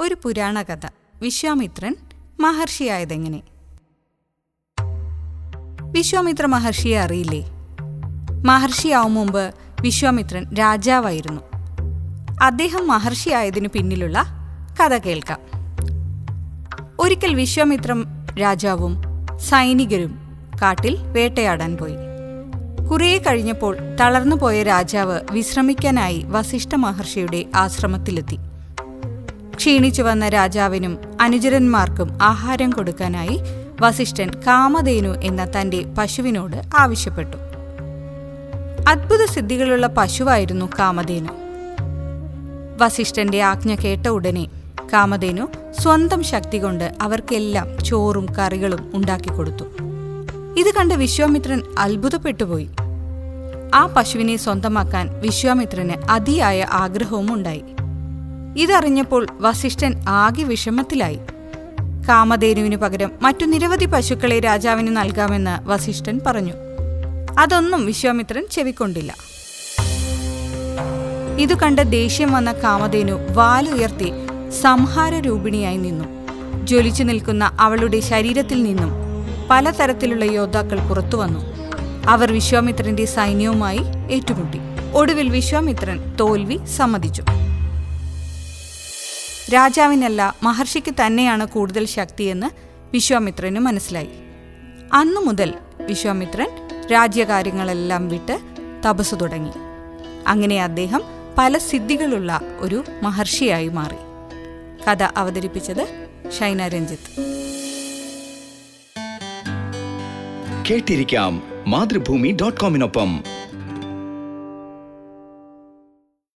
ഒരു പുരാണ കഥ. വിശ്വാമിത്രൻ മഹർഷിയായതെങ്ങനെ? വിശ്വാമിത്ര മഹർഷിയെ അറിയില്ലേ? മഹർഷിയാവും മുമ്പ് വിശ്വാമിത്രൻ രാജാവായിരുന്നു. അദ്ദേഹം മഹർഷിയായതിനു പിന്നിലുള്ള കഥ കേൾക്കാം. ഒരിക്കൽ വിശ്വാമിത്രം രാജാവും സൈനികരും കാട്ടിൽ വേട്ടയാടാൻ പോയി. കുറേ കഴിഞ്ഞപ്പോൾ തളർന്നുപോയ രാജാവ് വിശ്രമിക്കാനായി വസിഷ്ഠ മഹർഷിയുടെ ആശ്രമത്തിലെത്തി. ക്ഷീണിച്ചു വന്ന രാജാവിനും അനുചരന്മാർക്കും ആഹാരം കൊടുക്കാനായി വസിഷ്ഠൻ കാമധേനു എന്ന തന്റെ പശുവിനോട് ആവശ്യപ്പെട്ടു. അത്ഭുത സിദ്ധികളുള്ള പശുവായിരുന്നു കാമധേനു. വസിഷ്ഠന്റെ ആജ്ഞ കേട്ട ഉടനെ കാമധേനു സ്വന്തം ശക്തി കൊണ്ട് അവർക്കെല്ലാം ചോറും കറികളും ഉണ്ടാക്കി കൊടുത്തു. ഇത് കണ്ട് വിശ്വാമിത്രൻ അത്ഭുതപ്പെട്ടുപോയി ആ പശുവിനെ സ്വന്തമാക്കാൻ വിശ്വാമിത്രന് അതിയായ ആഗ്രഹവും ഉണ്ടായി ഇതറിഞ്ഞപ്പോൾ വസിഷ്ഠൻ ആകെ വിഷമത്തിലായി. കാമധേനുവിനു പകരം മറ്റു നിരവധി പശുക്കളെ രാജാവിന് നൽകാമെന്ന് വസിഷ്ഠൻ പറഞ്ഞു. അതൊന്നും വിശ്വാമിത്രൻ ചെവിക്കൊണ്ടില്ല. ഇതു കണ്ട് ദേഷ്യം വന്ന കാമധേനു വാലുയർത്തി സംഹാര രൂപിണിയായി നിന്നു. ജ്വലിച്ചു നിൽക്കുന്ന അവളുടെ ശരീരത്തിൽ നിന്നും പലതരത്തിലുള്ള യോദ്ധാക്കൾ പുറത്തു വന്നു. അവർ വിശ്വാമിത്രന്റെ സൈന്യവുമായി ഏറ്റുമുട്ടി. ഒടുവിൽ വിശ്വാമിത്രൻ തോൽവി സമ്മതിച്ചു. രാജാവിനല്ല മഹർഷിക്ക് തന്നെയാണ് കൂടുതൽ ശക്തിയെന്ന് വിശ്വാമിത്രന് മനസ്സിലായി. അന്നു മുതൽ വിശ്വാമിത്രൻ രാജ്യകാര്യങ്ങളെല്ലാം വിട്ട് തപസ് തുടങ്ങി. അങ്ങനെ അദ്ദേഹം പല സിദ്ധികളുള്ള ഒരു മഹർഷിയായി മാറി. കഥ അവതരിപ്പിച്ചത് ഷൈന രഞ്ജിത്ത് കേട്ടിരിക്കാം മാതൃഭൂമി ഡോട്ട് കോമിനൊപ്പം.